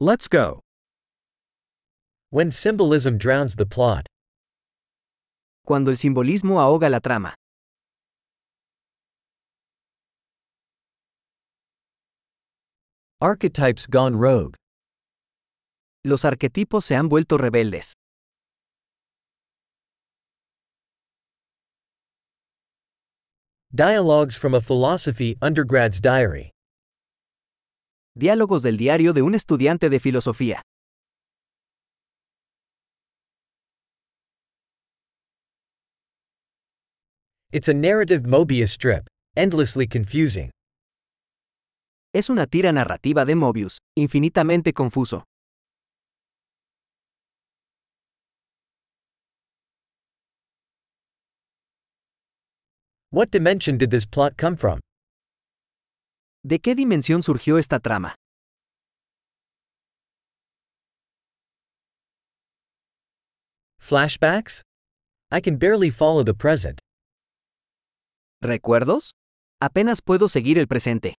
Let's go. When symbolism drowns the plot. Cuando el simbolismo ahoga la trama. Archetypes gone rogue. Los arquetipos se han vuelto rebeldes. Dialogues from a Philosophy Undergrad's Diary. Diálogos del diario de un estudiante de filosofía. It's a narrative Mobius strip, endlessly confusing. Es una tira narrativa de Mobius, infinitamente confuso. What dimension did this plot come from? ¿De qué dimensión surgió esta trama? Flashbacks? I can barely follow the present. ¿Recuerdos? Apenas puedo seguir el presente.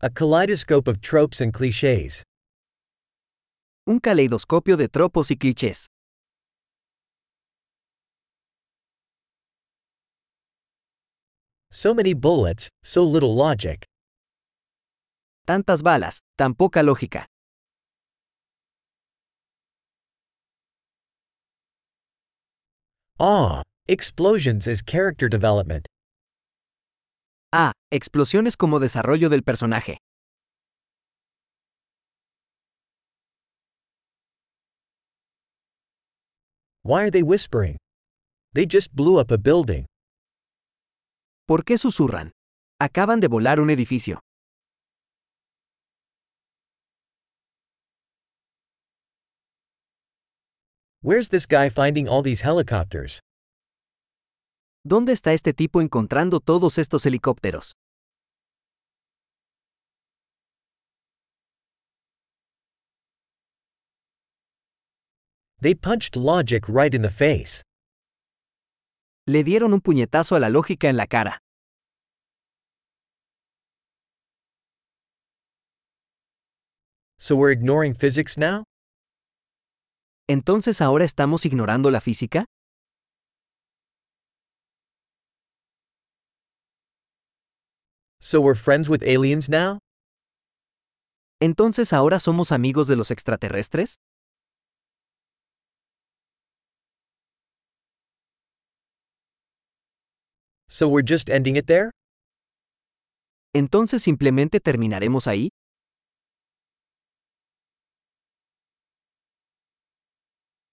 A kaleidoscope of tropes and clichés. Un caleidoscopio de tropos y clichés. So many bullets, so little logic. Tantas balas, tan poca lógica. Ah, explosions as character development. Ah, explosiones como desarrollo del personaje. Why are they whispering? They just blew up a building. ¿Por qué susurran? Acaban de volar un edificio. Where's this guy finding all these helicopters? ¿Dónde está este tipo encontrando todos estos helicópteros? They punched logic right in the face. Le dieron un puñetazo a la lógica en la cara. So we're ignoring physics now? ¿Entonces ahora estamos ignorando la física? So we're friends with aliens now? ¿Entonces ahora somos amigos de los extraterrestres? So we're just ending it there? ¿Entonces simplemente terminaremos ahí?